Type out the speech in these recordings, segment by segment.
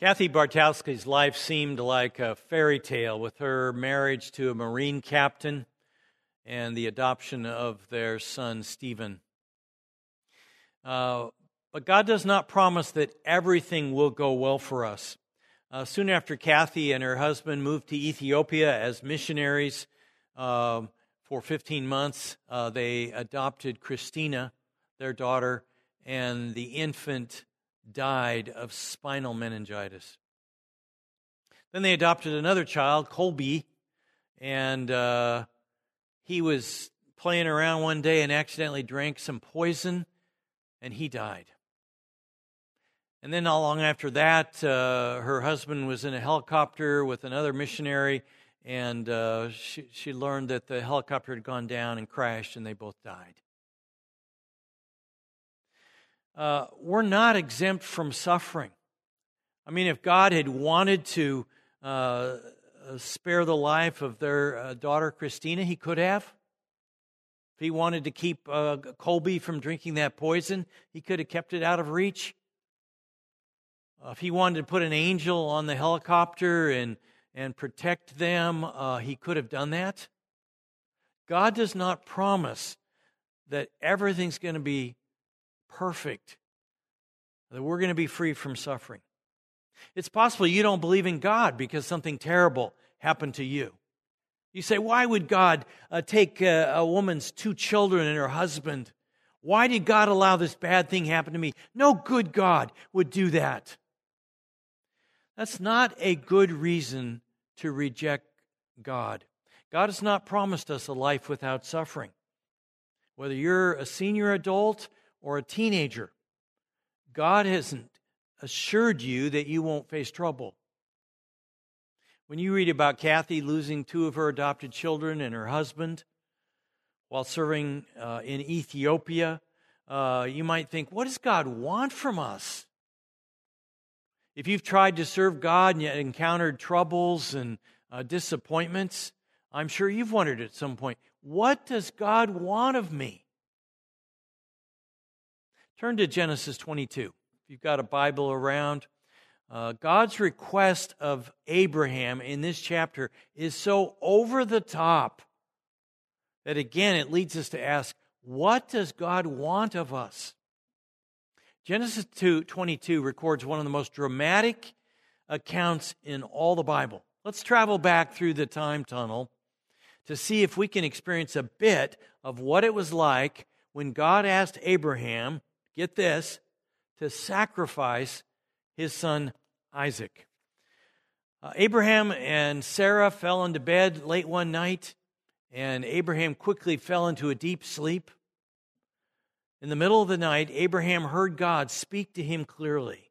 Kathy Bartowski's life seemed like a fairy tale with her marriage to a Marine captain and the adoption of their son, Stephen. Uh, but God does not promise that everything will go well for us. Uh, soon after Kathy and her husband moved to Ethiopia as missionaries uh, for 15 months, uh, they adopted Christina, their daughter, and the infant died of spinal meningitis. Then they adopted another child, Colby, and uh, he was playing around one day and accidentally drank some poison, and he died. And then, not long after that, uh, her husband was in a helicopter with another missionary, and uh, she, she learned that the helicopter had gone down and crashed, and they both died. Uh, we're not exempt from suffering. I mean, if God had wanted to uh, spare the life of their uh, daughter Christina, he could have. If he wanted to keep uh, Colby from drinking that poison, he could have kept it out of reach. Uh, if he wanted to put an angel on the helicopter and, and protect them, uh, he could have done that. God does not promise that everything's going to be perfect, that we're going to be free from suffering. It's possible you don't believe in God because something terrible happened to you. You say, why would God uh, take uh, a woman's two children and her husband? Why did God allow this bad thing happen to me? No good God would do that. That's not a good reason to reject God. God has not promised us a life without suffering. Whether you're a senior adult or a teenager, God hasn't assured you that you won't face trouble. When you read about Kathy losing two of her adopted children and her husband while serving uh, in Ethiopia, uh, you might think, what does God want from us? If you've tried to serve God and yet encountered troubles and uh, disappointments, I'm sure you've wondered at some point, what does God want of me? Turn to Genesis 22. If you've got a Bible around, uh, God's request of Abraham in this chapter is so over the top that again it leads us to ask, what does God want of us? Genesis 2, 22 records one of the most dramatic accounts in all the Bible. Let's travel back through the time tunnel to see if we can experience a bit of what it was like when God asked Abraham, get this, to sacrifice his son Isaac. Uh, Abraham and Sarah fell into bed late one night, and Abraham quickly fell into a deep sleep. In the middle of the night, Abraham heard God speak to him clearly.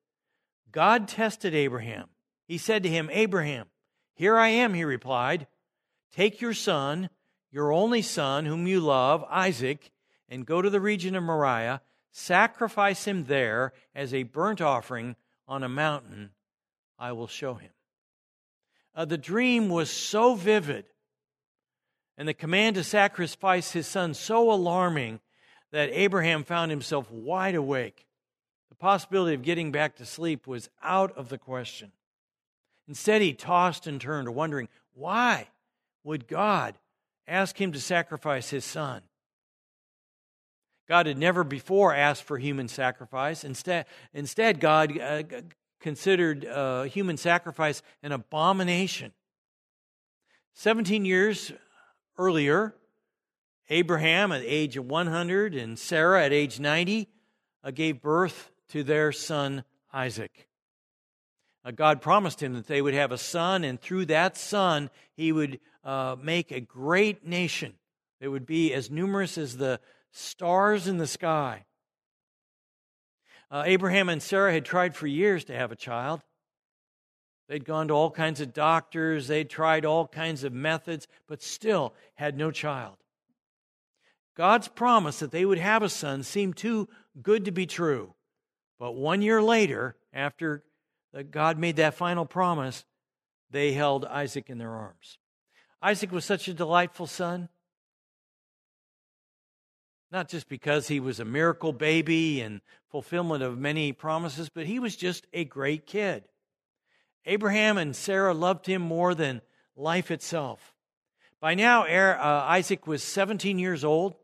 God tested Abraham. He said to him, Abraham, here I am, he replied. Take your son, your only son, whom you love, Isaac, and go to the region of Moriah. Sacrifice him there as a burnt offering on a mountain I will show him. Uh, the dream was so vivid and the command to sacrifice his son so alarming that Abraham found himself wide awake. The possibility of getting back to sleep was out of the question. Instead, he tossed and turned, wondering why would God ask him to sacrifice his son? God had never before asked for human sacrifice. Instead, instead God uh, considered uh, human sacrifice an abomination. 17 years earlier, Abraham at age of 100 and Sarah at age 90 uh, gave birth to their son Isaac. Uh, God promised him that they would have a son, and through that son, he would uh, make a great nation. They would be as numerous as the stars in the sky. Uh, Abraham and Sarah had tried for years to have a child. They'd gone to all kinds of doctors, they'd tried all kinds of methods, but still had no child. God's promise that they would have a son seemed too good to be true. But one year later, after God made that final promise, they held Isaac in their arms. Isaac was such a delightful son. Not just because he was a miracle baby and fulfillment of many promises, but he was just a great kid. Abraham and Sarah loved him more than life itself. By now, uh, Isaac was 17 years old.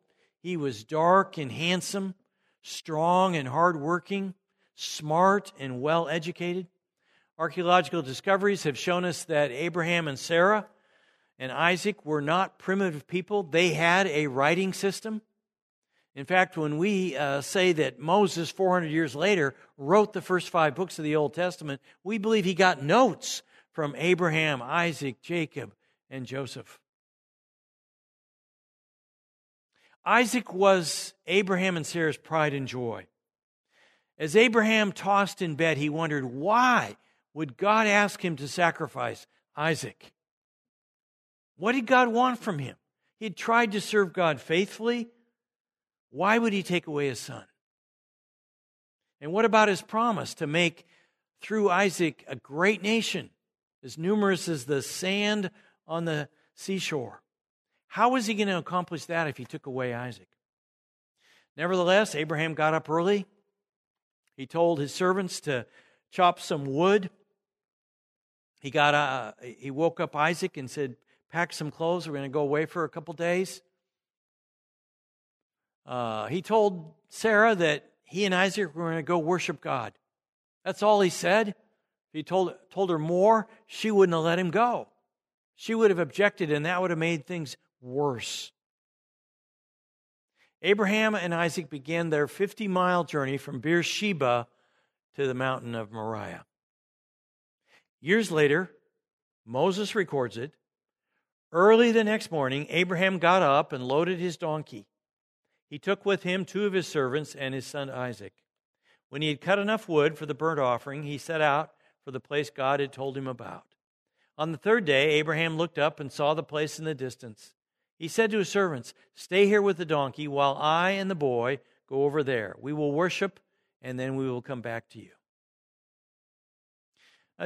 He was dark and handsome, strong and hardworking, smart and well educated. Archaeological discoveries have shown us that Abraham and Sarah and Isaac were not primitive people. They had a writing system. In fact, when we uh, say that Moses, 400 years later, wrote the first five books of the Old Testament, we believe he got notes from Abraham, Isaac, Jacob, and Joseph. Isaac was Abraham and Sarah's pride and joy. As Abraham tossed in bed, he wondered why would God ask him to sacrifice Isaac? What did God want from him? He had tried to serve God faithfully. Why would he take away his son? And what about his promise to make through Isaac a great nation, as numerous as the sand on the seashore? How was he going to accomplish that if he took away Isaac? Nevertheless, Abraham got up early. He told his servants to chop some wood. He got uh, he woke up Isaac and said, "Pack some clothes. We're going to go away for a couple days." Uh, he told Sarah that he and Isaac were going to go worship God. That's all he said. If he told, told her more, she wouldn't have let him go. She would have objected, and that would have made things worse. Abraham and Isaac began their 50 mile journey from Beersheba to the mountain of Moriah. Years later, Moses records it. Early the next morning, Abraham got up and loaded his donkey. He took with him two of his servants and his son Isaac. When he had cut enough wood for the burnt offering, he set out for the place God had told him about. On the third day, Abraham looked up and saw the place in the distance. He said to his servants, Stay here with the donkey while I and the boy go over there. We will worship, and then we will come back to you.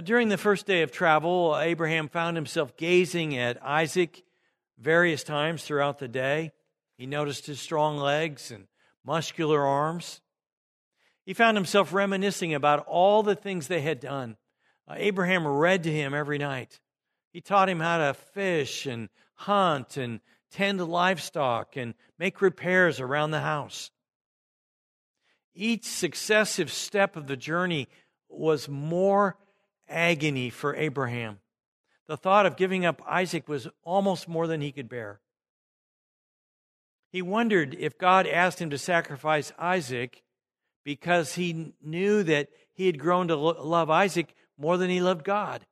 During the first day of travel, Abraham found himself gazing at Isaac various times throughout the day. He noticed his strong legs and muscular arms. He found himself reminiscing about all the things they had done. Uh, Abraham read to him every night. He taught him how to fish and hunt and tend livestock and make repairs around the house. Each successive step of the journey was more agony for Abraham. The thought of giving up Isaac was almost more than he could bear. He wondered if God asked him to sacrifice Isaac because he knew that he had grown to love Isaac more than he loved God.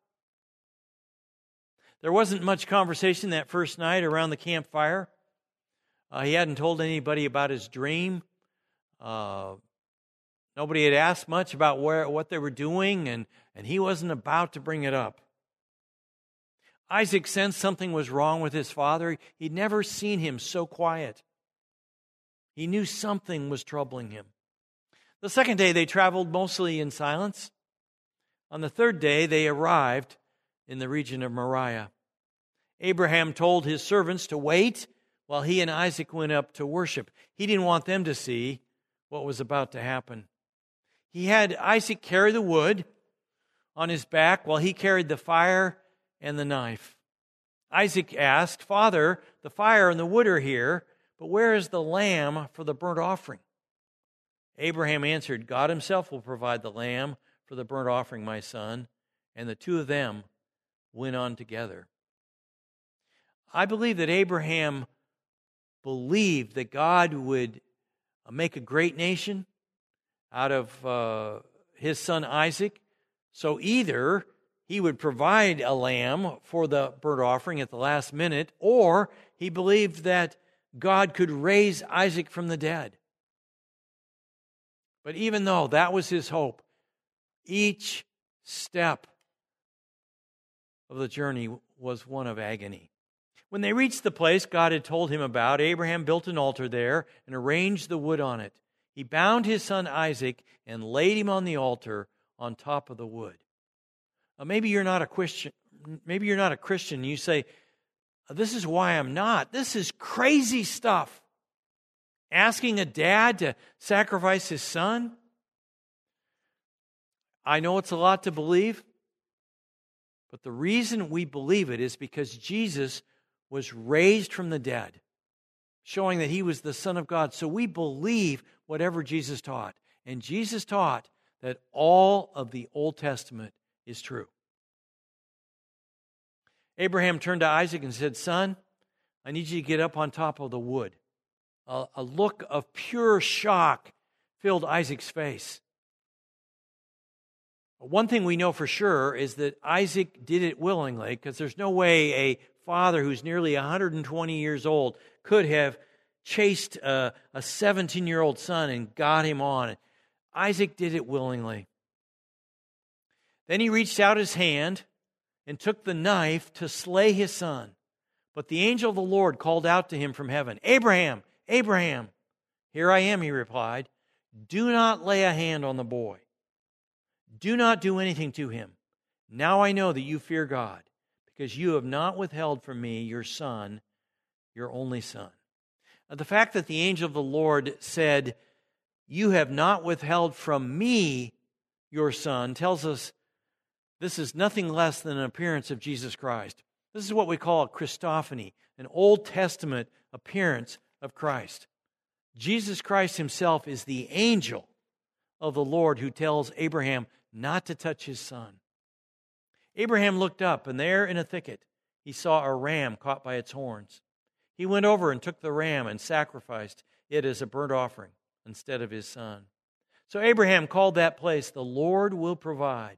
There wasn't much conversation that first night around the campfire. Uh, he hadn't told anybody about his dream. Uh, nobody had asked much about where, what they were doing, and, and he wasn't about to bring it up. Isaac sensed something was wrong with his father. He'd never seen him so quiet. He knew something was troubling him. The second day, they traveled mostly in silence. On the third day, they arrived in the region of Moriah. Abraham told his servants to wait while he and Isaac went up to worship. He didn't want them to see what was about to happen. He had Isaac carry the wood on his back while he carried the fire and the knife. Isaac asked, Father, the fire and the wood are here, but where is the lamb for the burnt offering? Abraham answered, God himself will provide the lamb for the burnt offering, my son. And the two of them went on together. I believe that Abraham believed that God would make a great nation out of uh, his son Isaac. So either he would provide a lamb for the burnt offering at the last minute, or he believed that God could raise Isaac from the dead. But even though that was his hope, each step of the journey was one of agony. When they reached the place God had told him about, Abraham built an altar there and arranged the wood on it. He bound his son Isaac and laid him on the altar on top of the wood. Now, maybe you're not a Christian. Maybe you're not a Christian. You say, this is why I'm not. This is crazy stuff. Asking a dad to sacrifice his son. I know it's a lot to believe, But the reason we believe it is because Jesus was raised from the dead, showing that he was the Son of God. So we believe whatever Jesus taught. And Jesus taught that all of the Old Testament is true. Abraham turned to Isaac and said, Son, I need you to get up on top of the wood. A, a look of pure shock filled Isaac's face. One thing we know for sure is that Isaac did it willingly because there's no way a father who's nearly 120 years old could have chased a 17 year old son and got him on. Isaac did it willingly. Then he reached out his hand and took the knife to slay his son. But the angel of the Lord called out to him from heaven, Abraham, Abraham. Here I am, he replied. Do not lay a hand on the boy. Do not do anything to him. Now I know that you fear God, because you have not withheld from me your son, your only son. Now, the fact that the angel of the Lord said, You have not withheld from me your son, tells us this is nothing less than an appearance of Jesus Christ. This is what we call a Christophany, an Old Testament appearance of Christ. Jesus Christ himself is the angel of the Lord who tells Abraham not to touch his son. Abraham looked up, and there in a thicket he saw a ram caught by its horns. He went over and took the ram and sacrificed it as a burnt offering instead of his son. So Abraham called that place, The Lord will provide.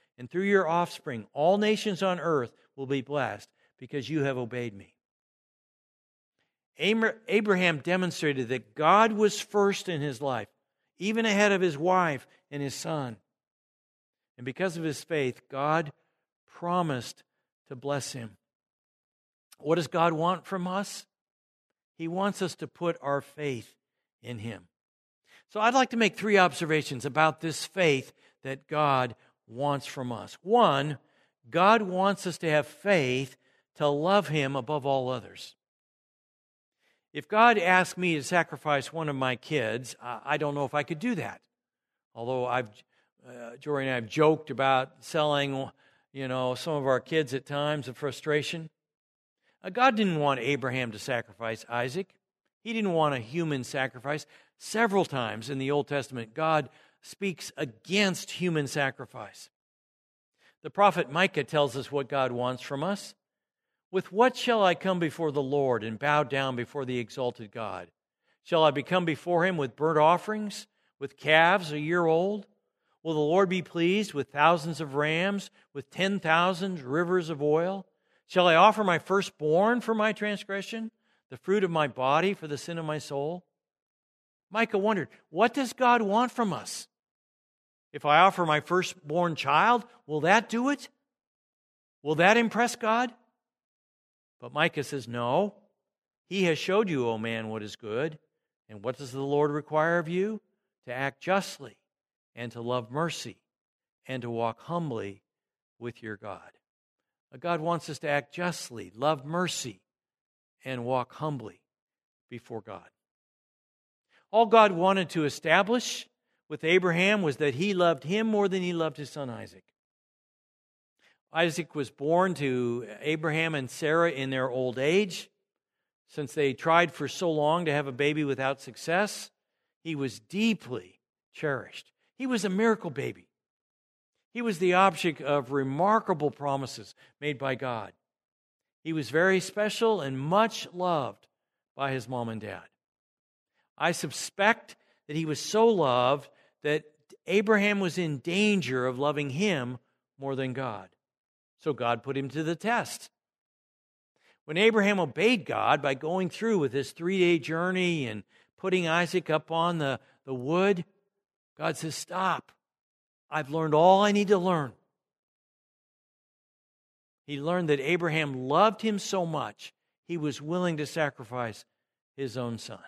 and through your offspring, all nations on earth will be blessed because you have obeyed me. Abraham demonstrated that God was first in his life, even ahead of his wife and his son. And because of his faith, God promised to bless him. What does God want from us? He wants us to put our faith in him. So I'd like to make three observations about this faith that God wants from us. One, God wants us to have faith to love Him above all others. If God asked me to sacrifice one of my kids, I don't know if I could do that. Although I've, uh, Jory and I have joked about selling, you know, some of our kids at times of frustration. Uh, God didn't want Abraham to sacrifice Isaac. He didn't want a human sacrifice. Several times in the Old Testament, God speaks against human sacrifice. The prophet Micah tells us what God wants from us. With what shall I come before the Lord and bow down before the exalted God? Shall I become before him with burnt offerings, with calves a year old? Will the Lord be pleased with thousands of rams, with ten thousand rivers of oil? Shall I offer my firstborn for my transgression, the fruit of my body for the sin of my soul? Micah wondered, what does God want from us? If I offer my firstborn child, will that do it? Will that impress God? But Micah says, No. He has showed you, O man, what is good. And what does the Lord require of you? To act justly and to love mercy and to walk humbly with your God. God wants us to act justly, love mercy, and walk humbly before God. All God wanted to establish with Abraham was that he loved him more than he loved his son Isaac. Isaac was born to Abraham and Sarah in their old age. Since they tried for so long to have a baby without success, he was deeply cherished. He was a miracle baby. He was the object of remarkable promises made by God. He was very special and much loved by his mom and dad. I suspect that he was so loved that Abraham was in danger of loving him more than God. So God put him to the test. When Abraham obeyed God by going through with his three day journey and putting Isaac up on the, the wood, God says, Stop. I've learned all I need to learn. He learned that Abraham loved him so much, he was willing to sacrifice his own son.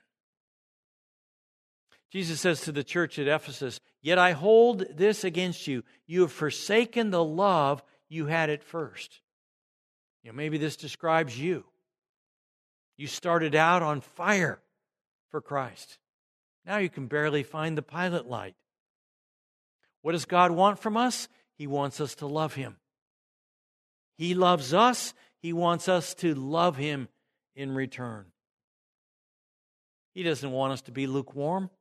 Jesus says to the church at Ephesus, Yet I hold this against you. You have forsaken the love you had at first. You know, maybe this describes you. You started out on fire for Christ. Now you can barely find the pilot light. What does God want from us? He wants us to love Him. He loves us. He wants us to love Him in return. He doesn't want us to be lukewarm.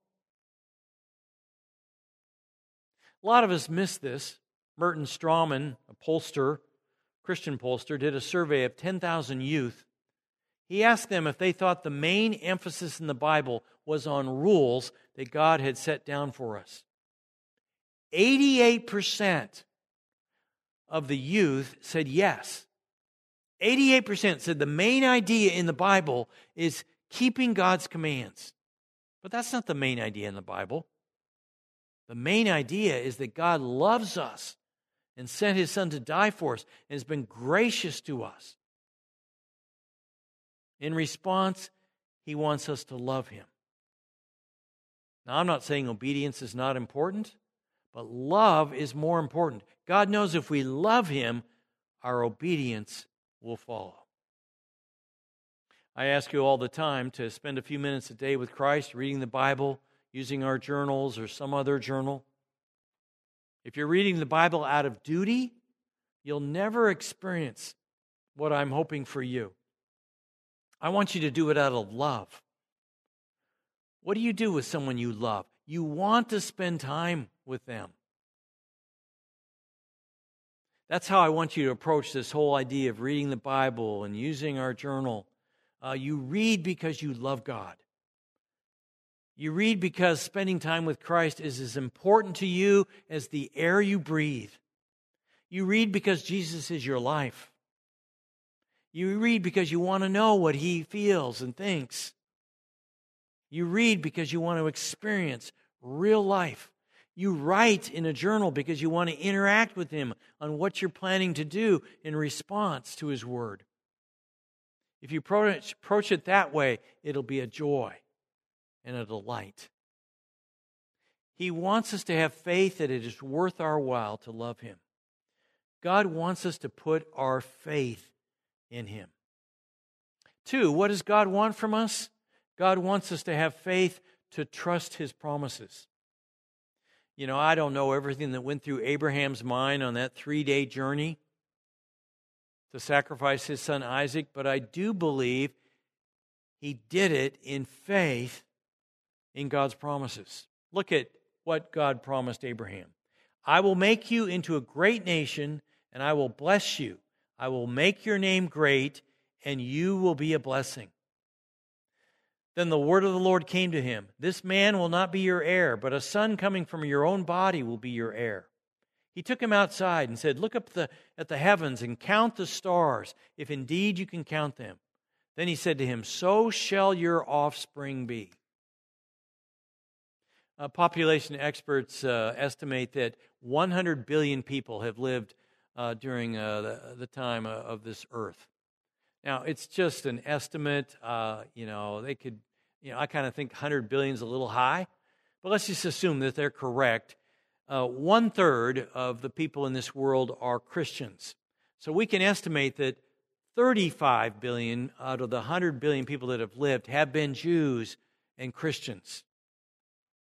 A lot of us miss this. Merton Strommen, a pollster, Christian pollster, did a survey of 10,000 youth. He asked them if they thought the main emphasis in the Bible was on rules that God had set down for us. 88% of the youth said yes. 88% said the main idea in the Bible is keeping God's commands. But that's not the main idea in the Bible. The main idea is that God loves us and sent his son to die for us and has been gracious to us. In response, he wants us to love him. Now, I'm not saying obedience is not important, but love is more important. God knows if we love him, our obedience will follow. I ask you all the time to spend a few minutes a day with Christ, reading the Bible using our journals or some other journal. If you're reading the Bible out of duty, you'll never experience what I'm hoping for you. I want you to do it out of love. What do you do with someone you love? You want to spend time with them. That's how I want you to approach this whole idea of reading the Bible and using our journal. Uh, you read because you love God. You read because spending time with Christ is as important to you as the air you breathe. You read because Jesus is your life. You read because you want to know what he feels and thinks. You read because you want to experience real life. You write in a journal because you want to interact with him on what you're planning to do in response to his word. If you approach it that way, it'll be a joy and a delight. He wants us to have faith that it is worth our while to love Him. God wants us to put our faith in Him. Two, what does God want from us? God wants us to have faith to trust His promises. You know, I don't know everything that went through Abraham's mind on that three day journey to sacrifice his son Isaac, but I do believe he did it in faith in God's promises. Look at what God promised Abraham I will make you into a great nation, and I will bless you. I will make your name great, and you will be a blessing. Then the word of the Lord came to him This man will not be your heir, but a son coming from your own body will be your heir. He took him outside and said, Look up the, at the heavens and count the stars, if indeed you can count them. Then he said to him, So shall your offspring be. Uh, population experts uh, estimate that 100 billion people have lived uh, during uh, the, the, time uh, of this earth. Now, it's just an estimate. Uh, you know, they could, you know, I kind of think 100 billion is a little high, but let's just assume that they're correct. one third of the people in this world are Christians. So we can estimate that 35 billion out of the 100 billion people that have lived have been Jews and Christians.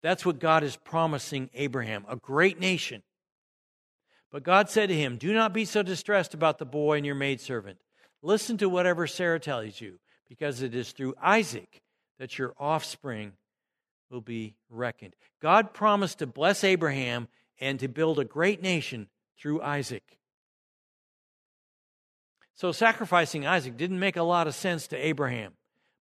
That's what God is promising Abraham a great nation. But God said to him, Do not be so distressed about the boy and your maidservant. Listen to whatever Sarah tells you, because it is through Isaac that your offspring will be reckoned. God promised to bless Abraham and to build a great nation through Isaac. So sacrificing Isaac didn't make a lot of sense to Abraham,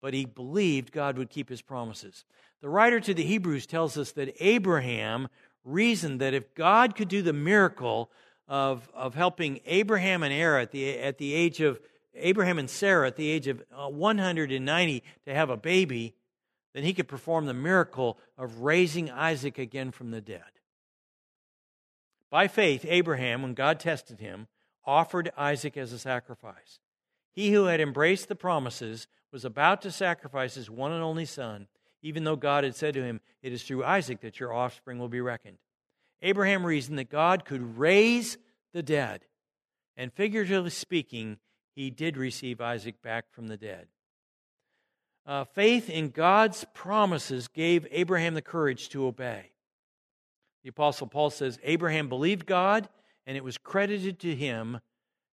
but he believed God would keep his promises. The writer to the Hebrews tells us that Abraham reasoned that if God could do the miracle of, of helping Abraham and Sarah at the, at the age of Abraham and Sarah at the age of uh, 190 to have a baby, then he could perform the miracle of raising Isaac again from the dead. By faith, Abraham, when God tested him, offered Isaac as a sacrifice. He who had embraced the promises was about to sacrifice his one and only son, even though God had said to him, It is through Isaac that your offspring will be reckoned. Abraham reasoned that God could raise the dead, and figuratively speaking, he did receive Isaac back from the dead. Uh, faith in God's promises gave Abraham the courage to obey. The Apostle Paul says Abraham believed God, and it was credited to him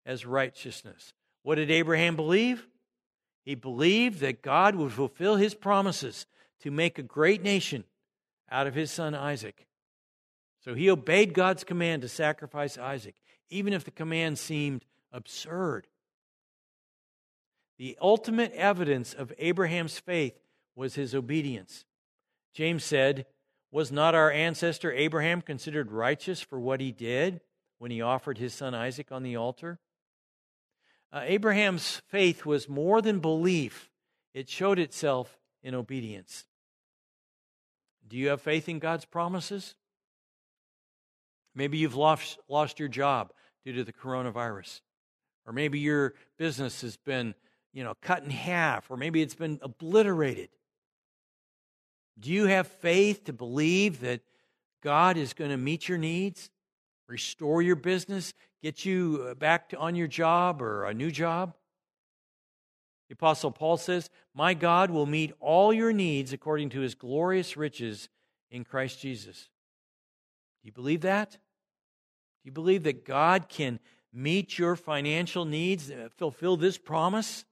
as righteousness. What did Abraham believe? He believed that God would fulfill his promises to make a great nation out of his son Isaac. So he obeyed God's command to sacrifice Isaac, even if the command seemed absurd. The ultimate evidence of Abraham's faith was his obedience. James said, Was not our ancestor Abraham considered righteous for what he did when he offered his son Isaac on the altar? Uh, Abraham's faith was more than belief, it showed itself in obedience. Do you have faith in God's promises? Maybe you've lost, lost your job due to the coronavirus. Or maybe your business has been, you know, cut in half, or maybe it's been obliterated. Do you have faith to believe that God is going to meet your needs, restore your business, get you uh, back to, on your job or a new job? The Apostle Paul says, My God will meet all your needs according to his glorious riches in Christ Jesus. Do you believe that? Do you believe that God can meet your financial needs, uh, fulfill this promise,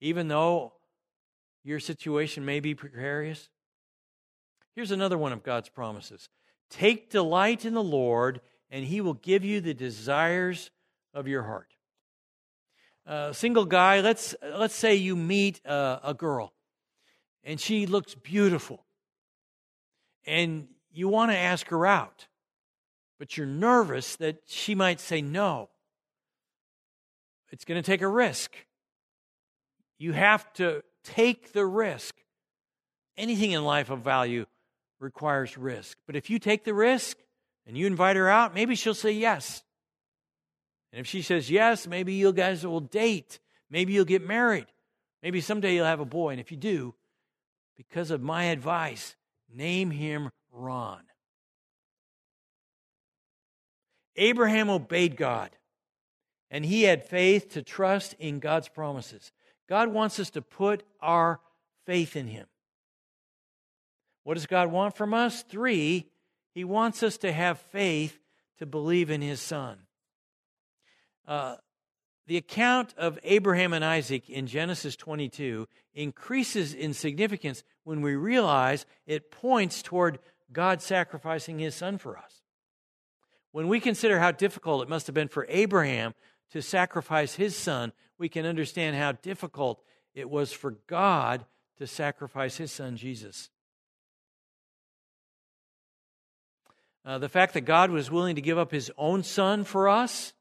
even though your situation may be precarious? Here's another one of God's promises Take delight in the Lord, and he will give you the desires of your heart. Uh, single guy, let's, let's say you meet a, a girl and she looks beautiful and you want to ask her out, but you're nervous that she might say no. It's going to take a risk. You have to take the risk. Anything in life of value requires risk. But if you take the risk and you invite her out, maybe she'll say yes. And if she says yes, maybe you guys will date. Maybe you'll get married. Maybe someday you'll have a boy. And if you do, because of my advice, name him Ron. Abraham obeyed God, and he had faith to trust in God's promises. God wants us to put our faith in him. What does God want from us? Three, he wants us to have faith to believe in his son. Uh, the account of Abraham and Isaac in Genesis 22 increases in significance when we realize it points toward God sacrificing his son for us. When we consider how difficult it must have been for Abraham to sacrifice his son, we can understand how difficult it was for God to sacrifice his son Jesus. Uh, the fact that God was willing to give up his own son for us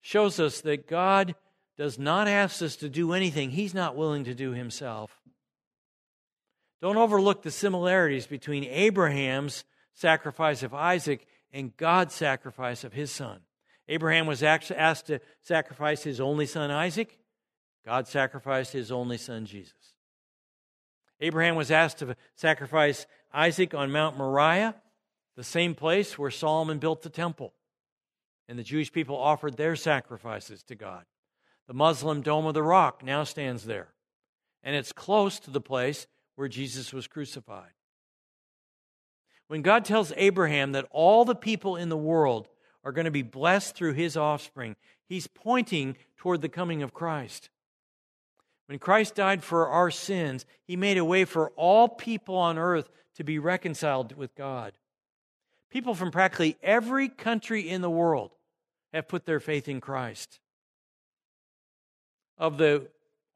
shows us that God does not ask us to do anything he's not willing to do himself. Don't overlook the similarities between Abraham's sacrifice of Isaac and God's sacrifice of his son. Abraham was asked to sacrifice his only son Isaac. God sacrificed his only son Jesus. Abraham was asked to sacrifice Isaac on Mount Moriah, the same place where Solomon built the temple and the Jewish people offered their sacrifices to God. The Muslim Dome of the Rock now stands there, and it's close to the place where Jesus was crucified. When God tells Abraham that all the people in the world are going to be blessed through his offspring, he's pointing toward the coming of Christ. When Christ died for our sins, he made a way for all people on earth to be reconciled with God. People from practically every country in the world have put their faith in Christ. Of the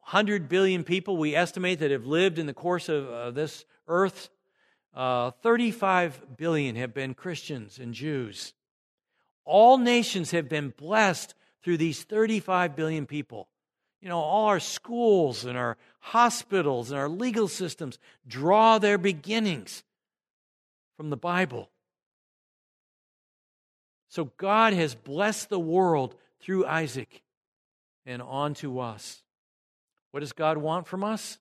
100 billion people we estimate that have lived in the course of uh, this earth, uh, 35 billion have been Christians and Jews. All nations have been blessed through these 35 billion people. You know, all our schools and our hospitals and our legal systems draw their beginnings from the Bible. So God has blessed the world through Isaac and on to us. What does God want from us?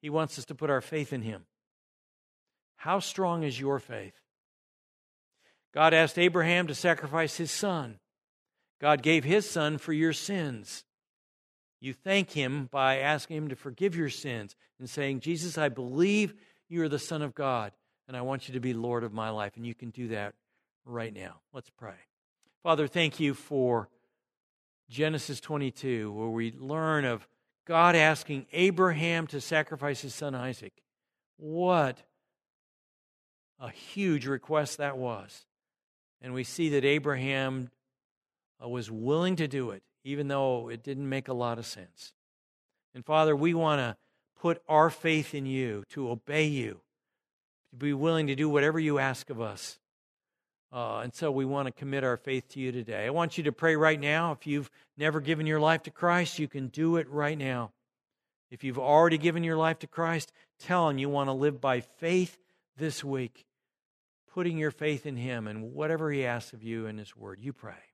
He wants us to put our faith in Him. How strong is your faith? God asked Abraham to sacrifice his son. God gave his son for your sins. You thank him by asking him to forgive your sins and saying, Jesus, I believe you are the Son of God, and I want you to be Lord of my life. And you can do that right now. Let's pray. Father, thank you for Genesis 22, where we learn of God asking Abraham to sacrifice his son Isaac. What a huge request that was. And we see that Abraham uh, was willing to do it, even though it didn't make a lot of sense. And Father, we want to put our faith in you, to obey you, to be willing to do whatever you ask of us. Uh, and so we want to commit our faith to you today. I want you to pray right now. If you've never given your life to Christ, you can do it right now. If you've already given your life to Christ, tell Him you want to live by faith this week, putting your faith in Him and whatever He asks of you in His Word. You pray.